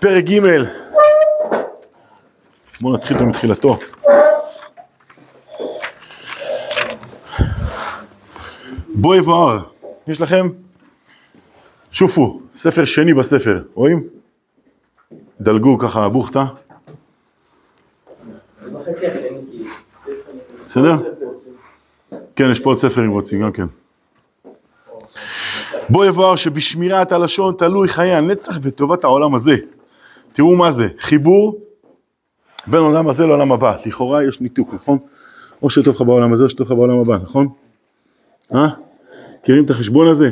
פרק ג' בואו נתחיל פה מתחילתו. בוא יבואר, יש לכם? שופו, ספר שני בספר, רואים? דלגו ככה בוכתה. בסדר? כן, יש פה עוד ספר אם רוצים, גם כן. בוא יבואר שבשמירת הלשון תלוי חיי הנצח וטובת העולם הזה. תראו מה זה, חיבור בין עולם הזה לעולם הבא. לכאורה יש ניתוק, נכון? או שטוב לך בעולם הזה או שטוב לך בעולם הבא, נכון? אה? מכירים את החשבון הזה?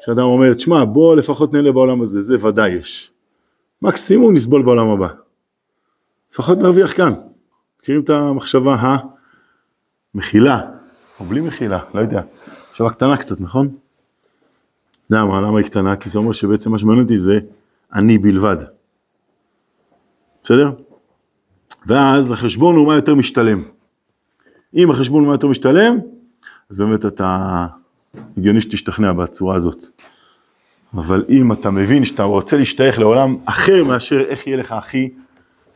שאדם אומר, תשמע, בוא לפחות נהנה בעולם הזה, זה ודאי יש. מקסימום נסבול בעולם הבא. לפחות נרוויח כאן. מכירים את המחשבה המכילה, או בלי מחילה, לא יודע. מחשבה קטנה קצת, נכון? למה? למה היא קטנה? כי זה אומר שבעצם מה שמעניין אותי זה אני בלבד. בסדר? ואז החשבון הוא מה יותר משתלם. אם החשבון הוא מה יותר משתלם, אז באמת אתה הגיוני שתשתכנע בצורה הזאת. אבל אם אתה מבין שאתה רוצה להשתייך לעולם אחר מאשר איך יהיה לך הכי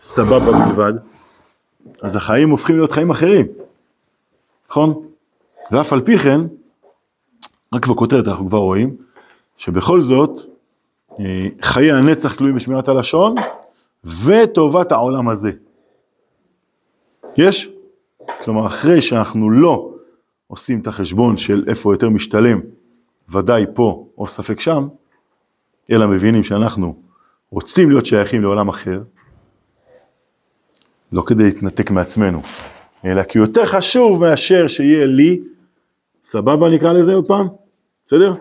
סבבה בלבד, אז החיים הופכים להיות חיים אחרים, נכון? ואף על פי כן, רק בכותרת אנחנו כבר רואים, שבכל זאת, אה, חיי הנצח תלויים בשמירת הלשון, וטובת העולם הזה. יש? כלומר, אחרי שאנחנו לא עושים את החשבון של איפה יותר משתלם, ודאי פה או ספק שם, אלא מבינים שאנחנו רוצים להיות שייכים לעולם אחר, לא כדי להתנתק מעצמנו, אלא כי יותר חשוב מאשר שיהיה לי, סבבה נקרא לזה עוד פעם, בסדר?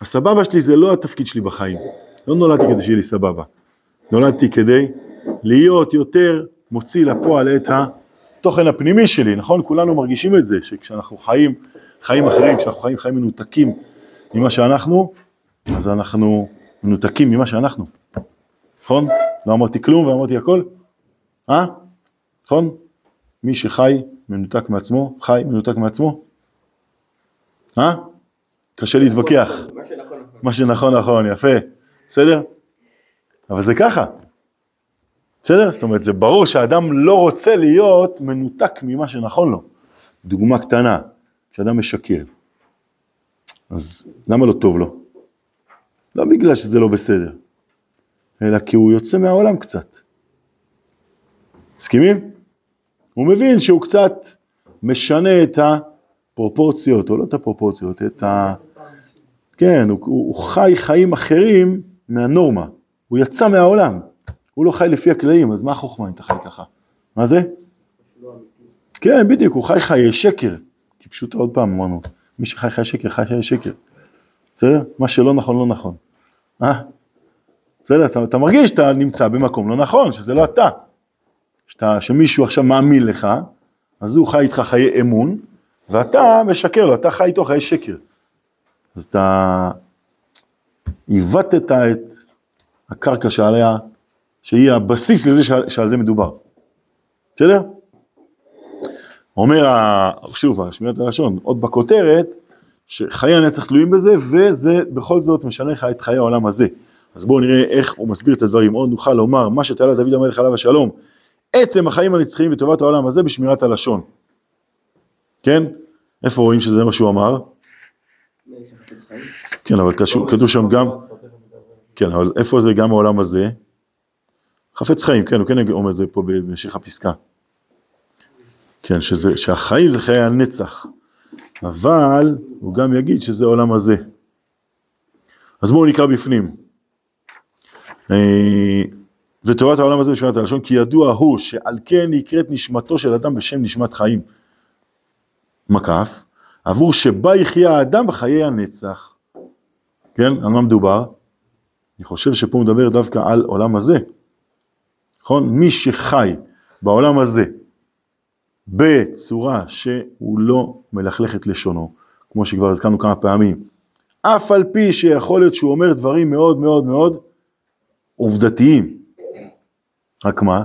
הסבבה שלי זה לא התפקיד שלי בחיים, לא נולדתי כדי שיהיה לי סבבה, נולדתי כדי להיות יותר מוציא לפועל את התוכן הפנימי שלי, נכון? כולנו מרגישים את זה, שכשאנחנו חיים חיים אחרים, כשאנחנו חיים חיים מנותקים ממה שאנחנו, אז אנחנו מנותקים ממה שאנחנו, נכון? לא אמרתי כלום ואמרתי הכל, אה? נכון? מי שחי מנותק מעצמו, חי מנותק מעצמו, אה? קשה להתווכח. מה שנכון נכון. מה שנכון נכון, יפה, בסדר? אבל זה ככה. בסדר? זאת אומרת, זה ברור שהאדם לא רוצה להיות מנותק ממה שנכון לו. דוגמה קטנה, כשאדם משקר, אז למה לא טוב לו? לא בגלל שזה לא בסדר, אלא כי הוא יוצא מהעולם קצת. מסכימים? הוא מבין שהוא קצת משנה את הפרופורציות, או לא את הפרופורציות, את ה... כן, הוא, הוא חי חיים אחרים מהנורמה, הוא יצא מהעולם. הוא לא חי לפי הכללים, אז מה החוכמה אם אתה חי ככה? מה זה? כן, בדיוק, הוא חי חיי שקר. כי פשוט עוד פעם אמרנו, מי שחי חיי שקר, חי חיי שקר. בסדר? מה שלא נכון, לא נכון. אה? בסדר? אתה, אתה מרגיש שאתה נמצא במקום לא נכון, שזה לא אתה. שאתה, שמישהו עכשיו מאמין לך, אז הוא חי איתך חיי אמון, ואתה משקר לו, אתה חי איתו חיי שקר. אז אתה עיוותת את הקרקע שעליה שהיא הבסיס לזה שעל זה מדובר. בסדר? אומר, שוב, שמירת הלשון, עוד בכותרת, שחיי הנצח תלויים בזה, וזה בכל זאת משנה לך את חיי העולם הזה. אז בואו נראה איך הוא מסביר את הדברים. עוד נוכל לומר, מה שתעלה דוד המלך עליו השלום, עצם החיים הנצחיים וטובת העולם הזה בשמירת הלשון. כן? איפה רואים שזה מה שהוא אמר? כן, אבל כתוב שם גם, כן, אבל איפה זה גם העולם הזה? חפץ חיים, כן, הוא כן אומר את זה פה במשך הפסקה. כן, שזה, שהחיים זה חיי הנצח, אבל הוא גם יגיד שזה עולם הזה. אז בואו נקרא בפנים. אה, ותורת העולם הזה בשמירת הלשון, כי ידוע הוא שעל כן נקראת נשמתו של אדם בשם נשמת חיים. מקף, עבור שבה יחיה האדם בחיי הנצח. כן, על מה מדובר? אני חושב שפה מדבר דווקא על עולם הזה. נכון? מי שחי בעולם הזה בצורה שהוא לא מלכלך את לשונו, כמו שכבר הזכרנו כמה פעמים, אף על פי שיכול להיות שהוא אומר דברים מאוד מאוד מאוד עובדתיים, רק מה?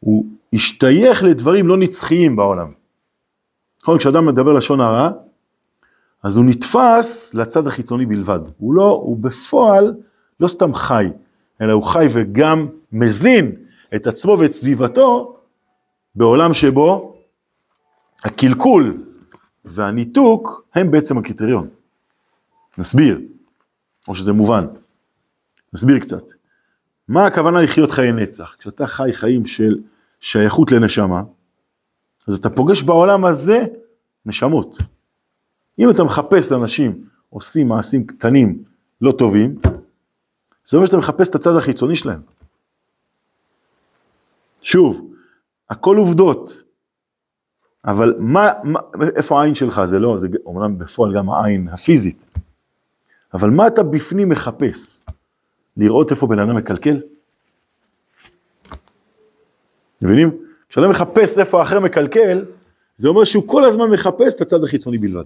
הוא השתייך לדברים לא נצחיים בעולם. נכון, כשאדם מדבר לשון הרע, אז הוא נתפס לצד החיצוני בלבד. הוא לא, הוא בפועל לא סתם חי, אלא הוא חי וגם מזין את עצמו ואת סביבתו בעולם שבו הקלקול והניתוק הם בעצם הקריטריון. נסביר, או שזה מובן. נסביר קצת. מה הכוונה לחיות חיי נצח? כשאתה חי חיים של שייכות לנשמה, אז אתה פוגש בעולם הזה נשמות. אם אתה מחפש אנשים עושים מעשים קטנים לא טובים, זה אומר שאתה מחפש את הצד החיצוני שלהם. שוב, הכל עובדות, אבל מה, מה, איפה העין שלך? זה לא, זה אומנם בפועל גם העין הפיזית, אבל מה אתה בפנים מחפש? לראות איפה בן אדם מקלקל? מבינים? כשאדם מחפש איפה האחר מקלקל, זה אומר שהוא כל הזמן מחפש את הצד החיצוני בלבד.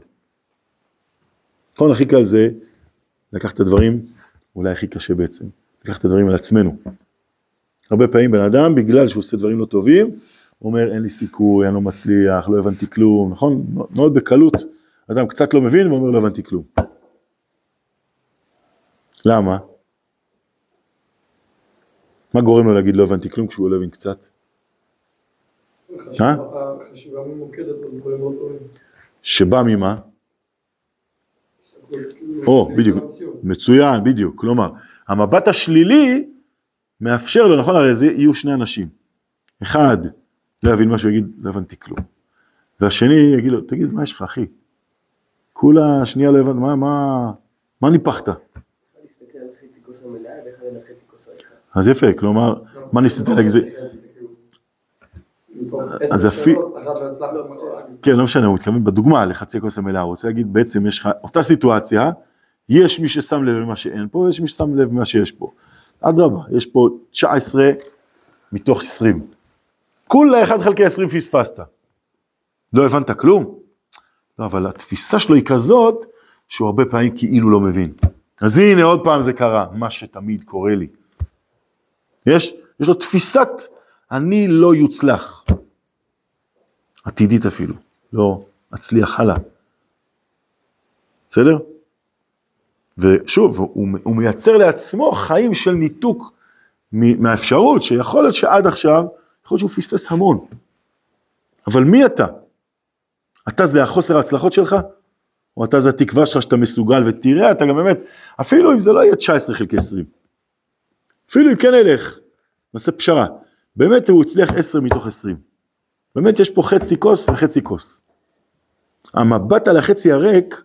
נכון, הכי קל זה לקחת את הדברים, אולי הכי קשה בעצם, לקחת את הדברים על עצמנו. הרבה פעמים בן אדם, בגלל שהוא עושה דברים לא טובים, הוא אומר אין לי סיכוי, אני לא מצליח, לא הבנתי כלום, נכון? מאוד בקלות, אדם קצת לא מבין ואומר לא הבנתי כלום. למה? מה גורם לו להגיד לא הבנתי כלום כשהוא לא הבין קצת? חשיבה ממוקדת. שבא ממה? או, בדיוק, מצוין, בדיוק, כלומר, המבט השלילי מאפשר לו, נכון, הרי זה יהיו שני אנשים, אחד לא יבין משהו, יגיד, לא הבנתי כלום, והשני יגיד לו, תגיד, מה יש לך, אחי? כולה שנייה לא הבנת, מה, מה, מה ניפחת? אז יפה, כלומר, מה ניסית להגיד? אז אפילו, כן, לא משנה, הוא מתכוון בדוגמה לחצי הכוס המלאה, הוא רוצה להגיד, בעצם יש לך אותה סיטואציה, יש מי ששם לב למה שאין פה, ויש מי ששם לב למה שיש פה. אדרבה, יש פה 19 מתוך 20. כולה 1 חלקי 20 פספסת. לא הבנת כלום? לא, אבל התפיסה שלו היא כזאת, שהוא הרבה פעמים כאילו לא מבין. אז הנה עוד פעם זה קרה, מה שתמיד קורה לי. יש, יש לו תפיסת אני לא יוצלח. עתידית אפילו, לא אצליח הלאה. בסדר? ושוב, הוא, הוא מייצר לעצמו חיים של ניתוק מהאפשרות שיכול להיות שעד עכשיו, יכול להיות שהוא פספס המון. אבל מי אתה? אתה זה החוסר ההצלחות שלך? או אתה זה התקווה שלך שאתה מסוגל ותראה, אתה גם באמת, אפילו אם זה לא יהיה 19 חלקי 20, אפילו אם כן אלך, נעשה פשרה, באמת הוא הצליח 10 מתוך 20. באמת יש פה חצי כוס וחצי כוס. המבט על החצי הריק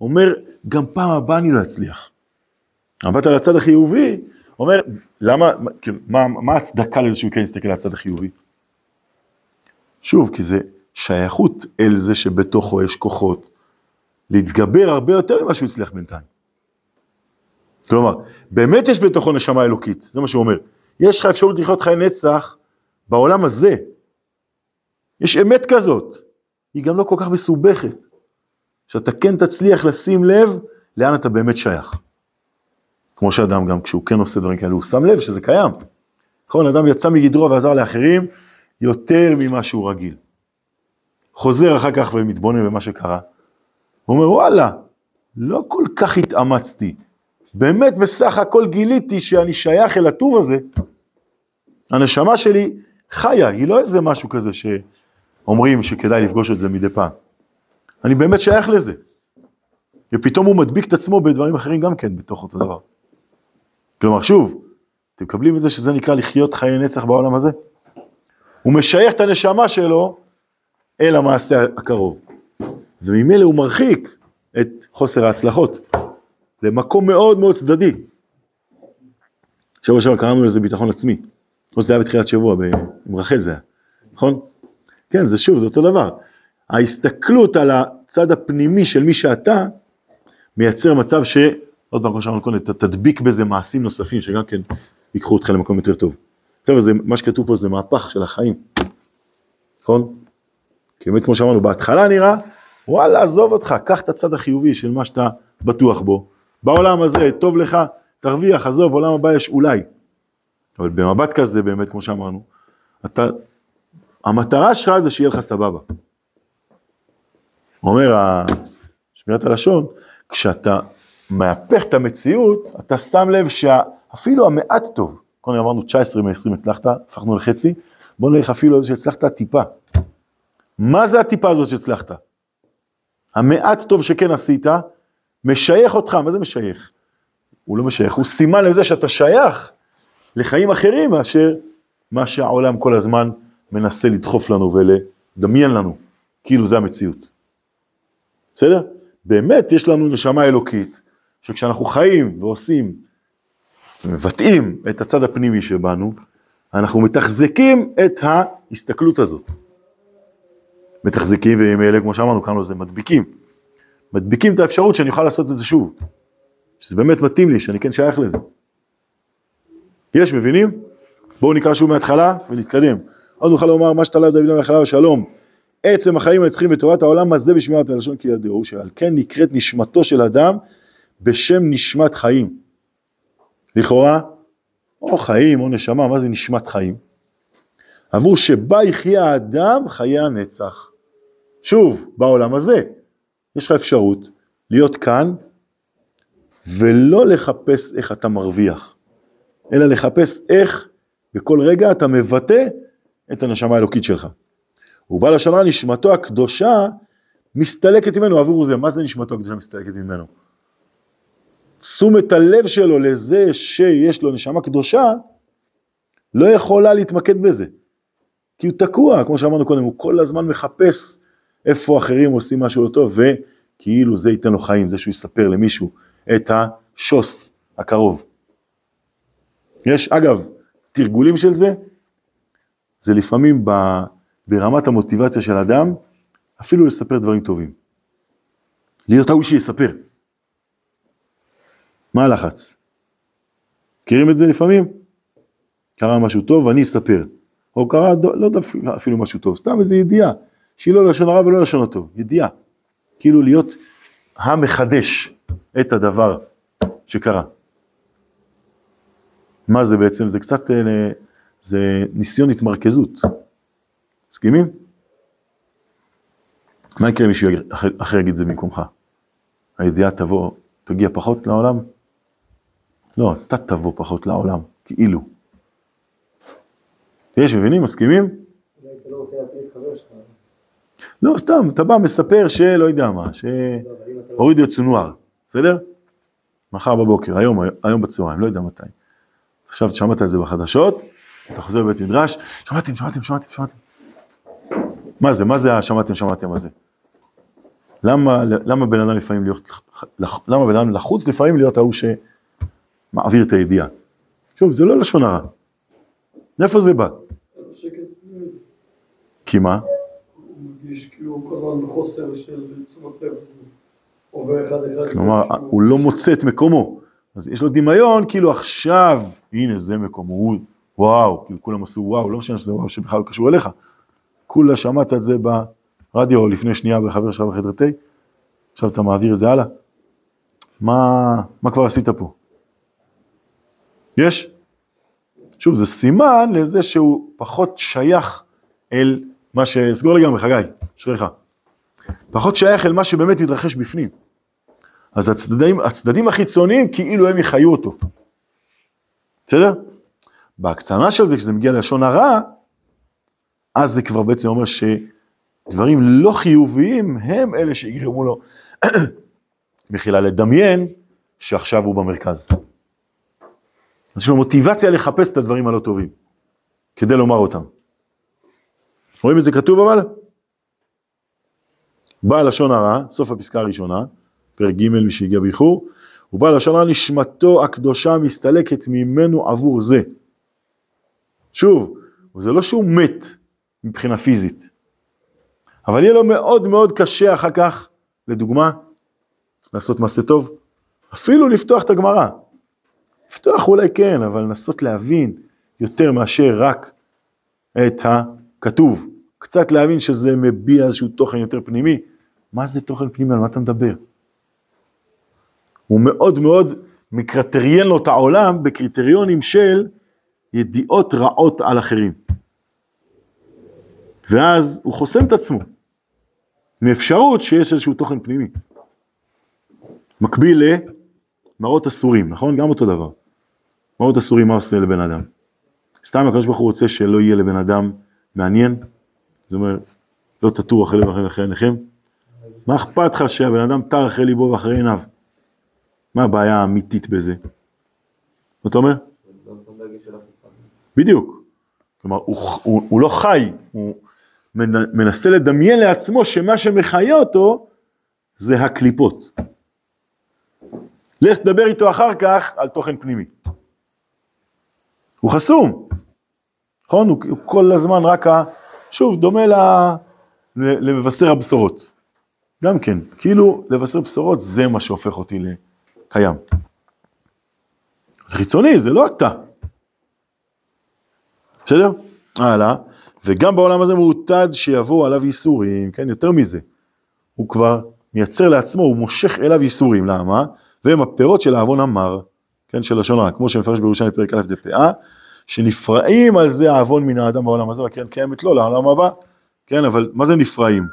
אומר, גם פעם הבאה אני לא אצליח. המבט על הצד החיובי אומר, למה, כאילו, מה, מה ההצדקה לזה שהוא כן יסתכל על הצד החיובי? שוב, כי זה שייכות אל זה שבתוכו יש כוחות להתגבר הרבה יותר ממה שהוא הצליח בינתיים. כלומר, באמת יש בתוכו נשמה אלוקית, זה מה שהוא אומר. יש לך אפשרות לחיות חיי נצח בעולם הזה. יש אמת כזאת, היא גם לא כל כך מסובכת. שאתה כן תצליח לשים לב לאן אתה באמת שייך. כמו שאדם גם כשהוא כן עושה דברים כאלה, הוא שם לב שזה קיים. נכון, אדם יצא מגדרו ועזר לאחרים יותר ממה שהוא רגיל. חוזר אחר כך ומתבונן במה שקרה. הוא אומר, וואלה, לא כל כך התאמצתי. באמת בסך הכל גיליתי שאני שייך אל הטוב הזה. הנשמה שלי חיה, היא לא איזה משהו כזה שאומרים שכדאי לפגוש את זה מדי פעם. אני באמת שייך לזה. ופתאום הוא מדביק את עצמו בדברים אחרים גם כן בתוך אותו דבר. כלומר, שוב, אתם מקבלים את זה שזה נקרא לחיות חיי נצח בעולם הזה? הוא משייך את הנשמה שלו אל המעשה הקרוב. וממילא הוא מרחיק את חוסר ההצלחות למקום מאוד מאוד צדדי. שבוע שעבר קראנו לזה ביטחון עצמי. או שזה היה בתחילת שבוע, עם רחל זה היה, נכון? כן, זה שוב, זה אותו דבר. ההסתכלות על הצד הפנימי של מי שאתה, מייצר מצב ש... עוד פעם, כמו שאמרנו קודם, אתה תדביק בזה מעשים נוספים שגם כן ייקחו אותך למקום יותר טוב. זה, מה שכתוב פה זה מהפך של החיים, נכון? כי באמת כמו שאמרנו, בהתחלה נראה, וואלה, עזוב אותך, קח את הצד החיובי של מה שאתה בטוח בו. בעולם הזה, טוב לך, תרוויח, עזוב, עולם הבא יש אולי. אבל במבט כזה, באמת, כמו שאמרנו, אתה, המטרה שלך זה שיהיה לך סבבה. אומר שמירת הלשון, כשאתה מהפך את המציאות, אתה שם לב שאפילו המעט טוב, קודם אמרנו 19 מ-20 הצלחת, הפכנו לחצי, בוא נלך אפילו איזה שהצלחת טיפה. מה זה הטיפה הזאת שהצלחת? המעט טוב שכן עשית, משייך אותך, מה זה משייך? הוא לא משייך, הוא סימן לזה שאתה שייך לחיים אחרים מאשר מה שהעולם כל הזמן מנסה לדחוף לנו ולדמיין לנו, כאילו זה המציאות. בסדר? באמת יש לנו נשמה אלוקית, שכשאנחנו חיים ועושים, מבטאים את הצד הפנימי שבנו, אנחנו מתחזקים את ההסתכלות הזאת. מתחזקים ועם אלה, כמו שאמרנו, קראנו לזה מדביקים. מדביקים את האפשרות שאני אוכל לעשות את זה שוב. שזה באמת מתאים לי, שאני כן שייך לזה. יש, מבינים? בואו נקרא שוב מההתחלה ונתקדם. עוד נוכל לומר מה שתלה דוד המלאכה ושלום. עצם החיים הנצחים וטובת העולם הזה בשמירת הלשון כי ידעו שעל כן נקראת נשמתו של אדם בשם נשמת חיים. לכאורה, או חיים או נשמה, מה זה נשמת חיים? עבור שבה יחיה האדם חיי הנצח. שוב, בעולם הזה, יש לך אפשרות להיות כאן ולא לחפש איך אתה מרוויח, אלא לחפש איך בכל רגע אתה מבטא את הנשמה האלוקית שלך. ובעל השנה נשמתו הקדושה מסתלקת ממנו עבור זה. מה זה נשמתו הקדושה מסתלקת ממנו? תשומת הלב שלו לזה שיש לו נשמה קדושה, לא יכולה להתמקד בזה. כי הוא תקוע, כמו שאמרנו קודם, הוא כל הזמן מחפש איפה אחרים עושים משהו לא טוב, וכאילו זה ייתן לו חיים, זה שהוא יספר למישהו את השוס הקרוב. יש, אגב, תרגולים של זה, זה לפעמים ב, ברמת המוטיבציה של אדם, אפילו לספר דברים טובים. להיות ההוא שיספר. מה הלחץ? מכירים את זה לפעמים? קרה משהו טוב, אני אספר. או קרה לא אפילו משהו טוב, סתם איזו ידיעה, שהיא לא לשון הרע ולא לשון הטוב, ידיעה. כאילו להיות המחדש את הדבר שקרה. מה זה בעצם? זה קצת, אה, זה ניסיון התמרכזות. מסכימים? מה יקרה אם מישהו אחר יגיד זה במקומך? הידיעה תבוא, תגיע פחות לעולם? לא, אתה תבוא פחות לעולם, כאילו. יש, מבינים? מסכימים? לא, סתם, אתה בא, מספר שלא יודע מה, שהורידו את סונואר, בסדר? מחר בבוקר, היום, היום בצהריים, לא יודע מתי. עכשיו שמעת את זה בחדשות, אתה חוזר בבית מדרש, שמעתם, שמעתם, שמעתם, שמעתם. מה זה, מה זה השמעתם, שמעתם הזה? למה, למה בן אדם לפעמים להיות, למה בן אדם לחוץ לפעמים להיות ההוא שמעביר את הידיעה? שוב, זה לא לשון הרע. מאיפה זה בא? כי מה? הוא מרגיש כאילו כל בחוסר של תשומת לב. עובר אחד אחד. כלומר, הוא לא מוצא את מקומו. אז יש לו דמיון, כאילו עכשיו, הנה זה מקומו, הוא, וואו, כאילו כולם עשו וואו, לא משנה שזה וואו שבכלל לא קשור אליך. כולה שמעת את זה ברדיו לפני שנייה בחבר שלך בחדר תה, עכשיו אתה מעביר את זה הלאה. מה, מה כבר עשית פה? יש? שוב, זה סימן לזה שהוא פחות שייך אל מה ש... סגור לגמרי, חגי, אשריך. פחות שייך אל מה שבאמת מתרחש בפנים. אז הצדדים, הצדדים החיצוניים כאילו הם יחיו אותו. בסדר? בהקצנה של זה, כשזה מגיע ללשון הרע, אז זה כבר בעצם אומר שדברים לא חיוביים הם אלה שיגרמו לו, מחילה לדמיין, שעכשיו הוא במרכז. אז יש לו מוטיבציה לחפש את הדברים הלא טובים, כדי לומר אותם. רואים את זה כתוב אבל? בא לשון הרע, סוף הפסקה הראשונה, פרק ג' מי שהגיע באיחור, ובא לשון הרע נשמתו הקדושה מסתלקת ממנו עבור זה. שוב, זה לא שהוא מת מבחינה פיזית, אבל יהיה לו מאוד מאוד קשה אחר כך, לדוגמה, לעשות מעשה טוב, אפילו לפתוח את הגמרא. לפתוח אולי כן, אבל לנסות להבין יותר מאשר רק את הכתוב. קצת להבין שזה מביע איזשהו תוכן יותר פנימי. מה זה תוכן פנימי? על מה אתה מדבר? הוא מאוד מאוד מקרטריין לו את העולם בקריטריונים של ידיעות רעות על אחרים. ואז הוא חוסם את עצמו מאפשרות שיש איזשהו תוכן פנימי. מקביל מראות אסורים, נכון? גם אותו דבר. מראות אסורים, מה עושה לבן אדם? סתם הקדוש ברוך הוא רוצה שלא יהיה לבן אדם מעניין, זאת אומרת, לא תטור אחרי לבכם אחרי עיניכם. מה אכפת לך שהבן אדם טר אחרי ליבו ואחרי עיניו? מה הבעיה האמיתית בזה? מה אתה אומר? בדיוק. כלומר, הוא, הוא, הוא לא חי, הוא מנסה לדמיין לעצמו שמה שמחיה אותו זה הקליפות. לך תדבר איתו אחר כך על תוכן פנימי. הוא חסום, נכון? הוא, הוא כל הזמן רק, ה, שוב, דומה ל, למבשר הבשורות. גם כן, כאילו לבשר בשורות זה מה שהופך אותי לקיים. זה חיצוני, זה לא אתה. בסדר? הלאה. וגם בעולם הזה מעוטד שיבואו עליו ייסורים, כן, יותר מזה. הוא כבר מייצר לעצמו, הוא מושך אליו ייסורים, למה? והם הפירות של העוון המר, כן, של לשון הרע, כמו שמפרש בירושלים פרק א' דפאה, שנפרעים על זה העוון מן האדם בעולם הזה, והקרן קיימת לו לעולם הבא, כן, אבל מה זה נפרעים?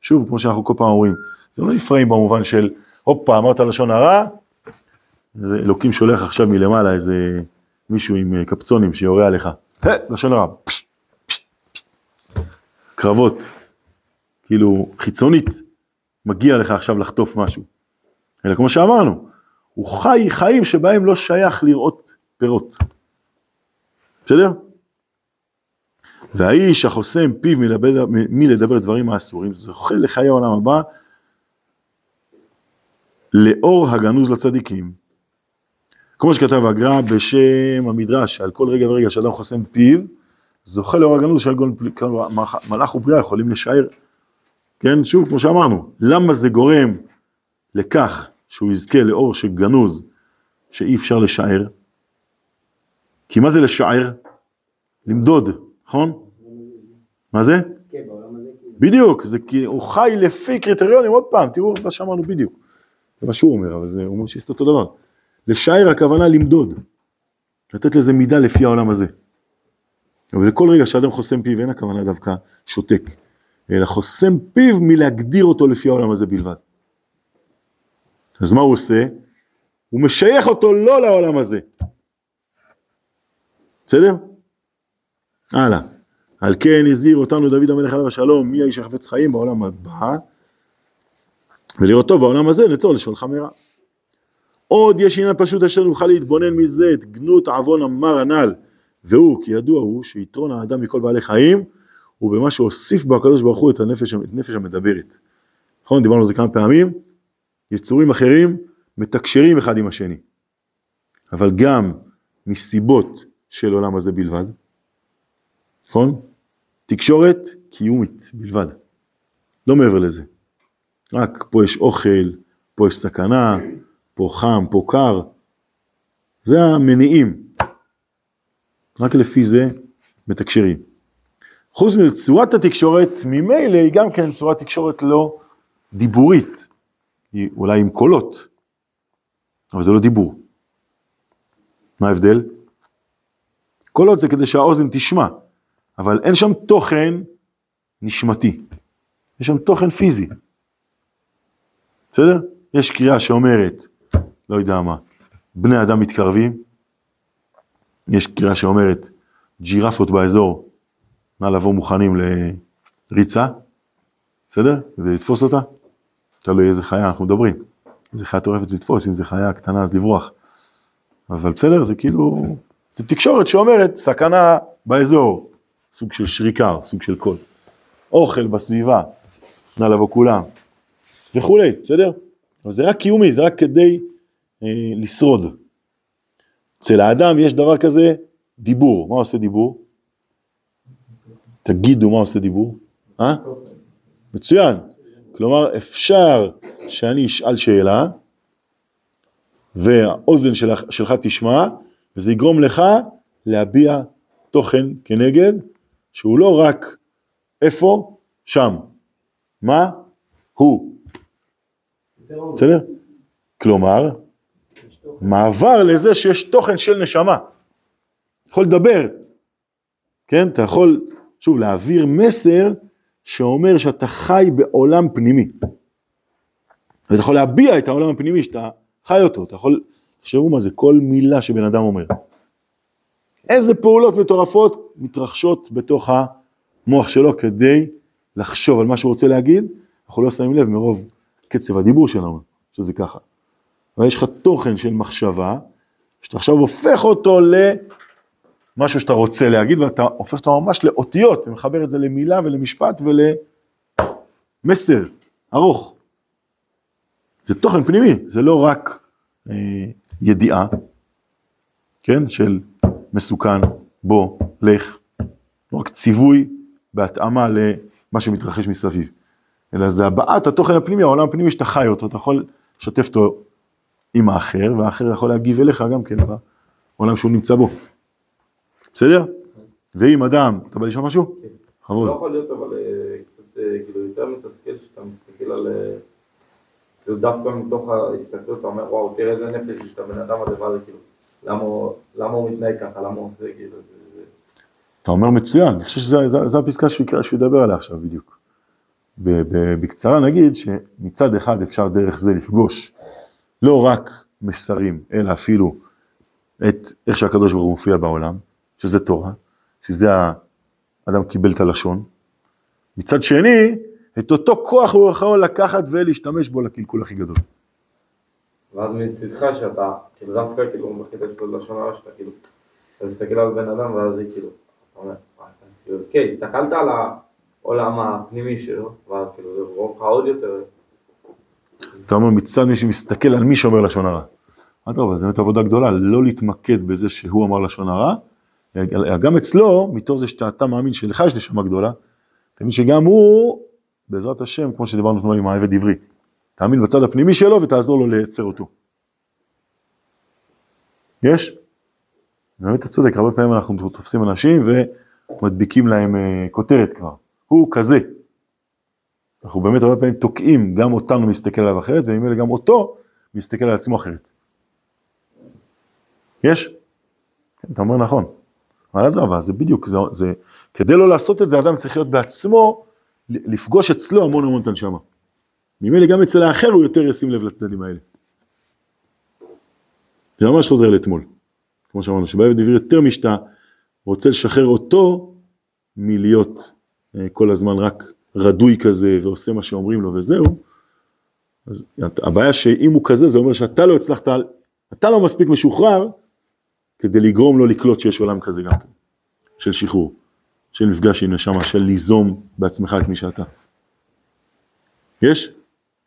שוב, כמו שאנחנו כל פעם אומרים, זה לא נפרעים במובן של, הופה, אמרת לשון הרע, אלוקים שולח עכשיו מלמעלה איזה מישהו עם אה, קפצונים שיורה עליך, לשון הרע, קרבות, כאילו חיצונית, מגיע לך עכשיו לחטוף משהו. אלא כמו שאמרנו, הוא חי חיים שבהם לא שייך לראות פירות. בסדר? והאיש החוסם פיו מלדבר, מלדבר דברים האסורים, זוכה לחיי העולם הבא, לאור הגנוז לצדיקים. כמו שכתב הגר"א בשם המדרש, על כל רגע ורגע שאדם חוסם פיו, זוכה לאור הגנוז של מלאך ובריאה יכולים לשער. כן, שוב, כמו שאמרנו, למה זה גורם לכך שהוא יזכה לאור של גנוז שאי אפשר לשער? כי מה זה לשער? למדוד, נכון? מה זה? כן, בדיוק, זה כי הוא חי לפי קריטריונים, עוד פעם, תראו מה שאמרנו בדיוק. זה מה שהוא אומר, אבל זה, הוא אומר שיש אותו דבר. לשער הכוונה למדוד, לתת לזה מידה לפי העולם הזה. אבל לכל רגע שאדם חוסם פיו, אין הכוונה דווקא שותק, אלא חוסם פיו מלהגדיר אותו לפי העולם הזה בלבד. אז מה הוא עושה? הוא משייך אותו לא לעולם הזה. בסדר? הלאה. על כן הזהיר אותנו דוד המלך עליו השלום, מי האיש החפץ חיים בעולם הבא, ולראותו בעולם הזה נצור לשולחה מרע. עוד יש עניין פשוט אשר נוכל להתבונן מזה את גנות עוון המר הנ"ל, והוא, כי ידוע הוא, שיתרון האדם מכל בעלי חיים, הוא במה שהוסיף בו הקדוש ברוך הוא את הנפש, את נפש המדברת. נכון? דיברנו על זה כמה פעמים, יצורים אחרים מתקשרים אחד עם השני, אבל גם מסיבות של עולם הזה בלבד, נכון? תקשורת קיומית בלבד, לא מעבר לזה. רק פה יש אוכל, פה יש סכנה, פה חם, פה קר, זה המניעים. רק לפי זה מתקשרים. חוץ מזה, צורת התקשורת ממילא היא גם כן צורת תקשורת לא דיבורית, היא אולי עם קולות, אבל זה לא דיבור. מה ההבדל? קולות זה כדי שהאוזן תשמע, אבל אין שם תוכן נשמתי, יש שם תוכן פיזי. בסדר? יש קריאה שאומרת, לא יודע מה, בני אדם מתקרבים, יש קריאה שאומרת, ג'ירפות באזור, נא לבוא מוכנים לריצה, בסדר? כדי לתפוס אותה, תלוי איזה חיה אנחנו מדברים. איזה חיה טורפת לתפוס, אם זה חיה קטנה אז לברוח. אבל בסדר, זה כאילו, זה תקשורת שאומרת סכנה באזור, סוג של שריקה, סוג של קול. אוכל בסביבה, נא לבוא כולם, וכולי, בסדר? אבל זה רק קיומי, זה רק כדי אה, לשרוד. אצל האדם יש דבר כזה, דיבור. מה עושה דיבור? תגידו מה עושה דיבור? אה? מצוין. כלומר, אפשר שאני אשאל שאלה, והאוזן שלך, שלך תשמע, וזה יגרום לך להביע תוכן כנגד, שהוא לא רק איפה, שם. מה? הוא. בסדר? כלומר, מעבר לזה שיש תוכן של נשמה. אתה יכול לדבר, כן? אתה יכול, שוב, להעביר מסר שאומר שאתה חי בעולם פנימי. ואתה יכול להביע את העולם הפנימי שאתה חי אותו, אתה יכול תחשבו מה זה, כל מילה שבן אדם אומר. איזה פעולות מטורפות מתרחשות בתוך המוח שלו כדי לחשוב על מה שהוא רוצה להגיד, אנחנו לא שמים לב מרוב קצב הדיבור שלנו, שזה ככה. אבל יש לך תוכן של מחשבה, שאתה עכשיו הופך אותו למשהו שאתה רוצה להגיד, ואתה הופך אותו ממש לאותיות, אתה מחבר את זה למילה ולמשפט ולמסר ארוך. זה תוכן פנימי, זה לא רק אה, ידיעה, כן, של מסוכן, בוא, לך, לא רק ציווי בהתאמה למה שמתרחש מסביב, אלא זה הבעת התוכן הפנימי, העולם הפנימי שאתה חי אותו, אתה יכול לשתף אותו עם האחר, והאחר יכול להגיב אליך גם כן בעולם שהוא נמצא בו. בסדר? ואם אדם, אתה בא לשאול משהו? כן. לא יכול להיות אבל אה, אה, כאילו יותר מתסכל שאתה מסתכל על אה, כאילו דווקא מתוך ההסתכלות אתה אומר וואו תראה איזה נפש יש את הבן אדם הזה ואז כאילו למה הוא מתנהג ככה למה הוא עושה כאילו אתה אומר מצוין, אני חושב שזו הפסקה שהוא ידבר עליה עכשיו בדיוק. בקצרה נגיד שמצד אחד אפשר דרך זה לפגוש לא רק מסרים, אלא אפילו את איך שהקדוש ברוך הוא מופיע בעולם, שזה תורה, שזה האדם קיבל את הלשון. מצד שני, את אותו כוח הוא יכול לקחת ולהשתמש בו לקלקול הכי גדול. ואז מצדך שאתה, כאילו דווקא כאילו בקטע של לשון הרע שאתה כאילו, אתה מסתכל על בן אדם ואז זה כאילו, אתה אומר, כן, הסתכלת על העולם הפנימי שלו, ואז כאילו זה ברור לך עוד יותר. אתה אומר מצד מי שמסתכל על מי שאומר לשון הרע. אדרבה, זו באמת עבודה גדולה, לא להתמקד בזה שהוא אמר לשון הרע, גם אצלו, מתוך זה שאתה מאמין שלך יש נשמה גדולה, אתה מבין שגם הוא, בעזרת השם, כמו שדיברנו אתמול עם העבד עברי, תאמין בצד הפנימי שלו ותעזור לו לייצר אותו. יש? באמת אתה צודק, הרבה פעמים אנחנו תופסים אנשים ומדביקים להם אה, כותרת כבר, הוא כזה. אנחנו באמת הרבה פעמים תוקעים גם אותנו מסתכל עליו אחרת, וממילא גם אותו מסתכל על עצמו אחרת. יש? כן, אתה אומר נכון. אבל אדרבה, זה בדיוק, זה, זה, כדי לא לעשות את זה, אדם צריך להיות בעצמו, לפגוש אצלו המון המון את הנשמה. ממילא גם אצל האחר הוא יותר ישים לב לצדדים האלה. זה ממש חוזר לאתמול, כמו שאמרנו, שבעבד עברי יותר משאתה רוצה לשחרר אותו מלהיות אה, כל הזמן רק רדוי כזה ועושה מה שאומרים לו וזהו, אז הבעיה שאם הוא כזה זה אומר שאתה לא הצלחת, אתה לא מספיק משוחרר כדי לגרום לו לקלוט שיש עולם כזה גם כן, של שחרור, של מפגש עם נשמה, של ליזום בעצמך את מי שאתה. יש?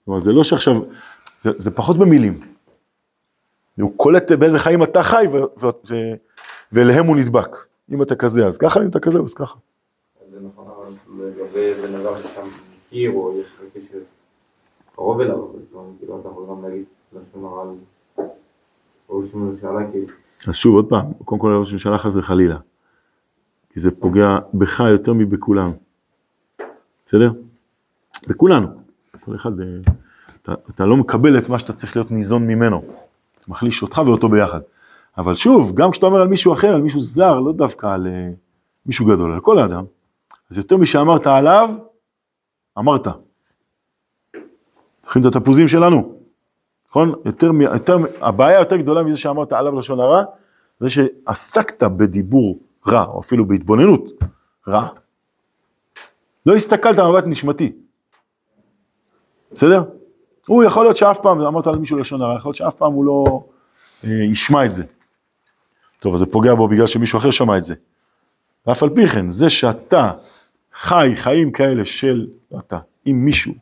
כלומר זה לא שעכשיו, זה, זה פחות במילים. הוא קולט באיזה חיים אתה חי ואליהם הוא נדבק. אם אתה כזה אז ככה, אם אתה כזה אז ככה. זה נכון, אבל לגבי בן אדם שאתה מכיר או יש לך קשר קרוב אליו, אבל כאילו אתה יכול גם להגיד לשון הרע על ראש ממשלה כאילו. אז שוב עוד פעם, קודם כל ראש ממשלה חס וחלילה. כי זה פוגע בך יותר מבכולם. בסדר? בכולנו. כל אחד, אה, אתה, אתה לא מקבל את מה שאתה צריך להיות ניזון ממנו. מחליש אותך ואותו ביחד. אבל שוב, גם כשאתה אומר על מישהו אחר, על מישהו זר, לא דווקא על uh, מישהו גדול, על כל האדם, אז יותר משאמרת עליו, אמרת. זוכרים את התפוזים שלנו, נכון? יותר, יותר, הבעיה יותר גדולה מזה שאמרת עליו לשון הרע, זה שעסקת בדיבור רע, או אפילו בהתבוננות רע. לא הסתכלת במבט נשמתי. בסדר? הוא יכול להיות שאף פעם, אמרת על מישהו לשון הרע, יכול להיות שאף פעם הוא לא אה, ישמע את זה. טוב, אז זה פוגע בו בגלל שמישהו אחר שמע את זה. ואף על פי כן, זה שאתה חי חיים כאלה של, אתה, עם מישהו,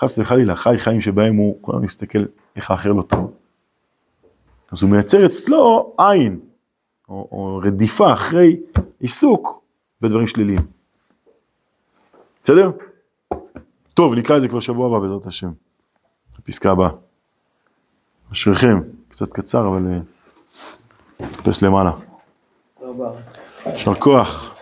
חס וחלילה, חי חיים שבהם הוא הזמן מסתכל איך האחר לא טוב, אז הוא מייצר אצלו עין, או, או רדיפה אחרי עיסוק בדברים שליליים. בסדר? טוב, נקרא את זה כבר שבוע הבא בעזרת השם. הפסקה הבאה. אשריכם, קצת קצר אבל נתפס למעלה. יישר כוח.